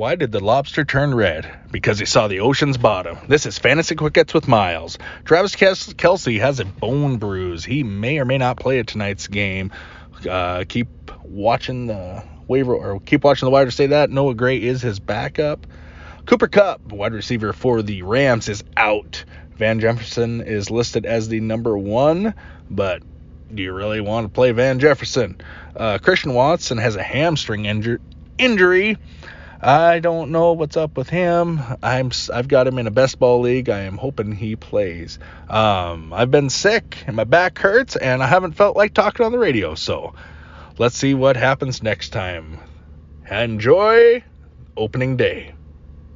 Why did the lobster turn red? Because he saw the ocean's bottom. This is Fantasy Quick Hits with Miles. Travis Kelce has a bone bruise. He may or may not play at tonight's game. Uh, keep watching the waiver or keep watching the wide to say that. Noah Gray is his backup. Cooper Kupp, wide receiver for the Rams, is out. Van Jefferson is listed as the number one, but do you really want to play Van Jefferson? Uh, Christian Watson has a hamstring inju- injury. I don't know what's up with him. I'm I've got him in a best ball league. I am hoping he plays. Um, I've been sick and my back hurts and I haven't felt like talking on the radio. So let's see what happens next time. Enjoy opening day.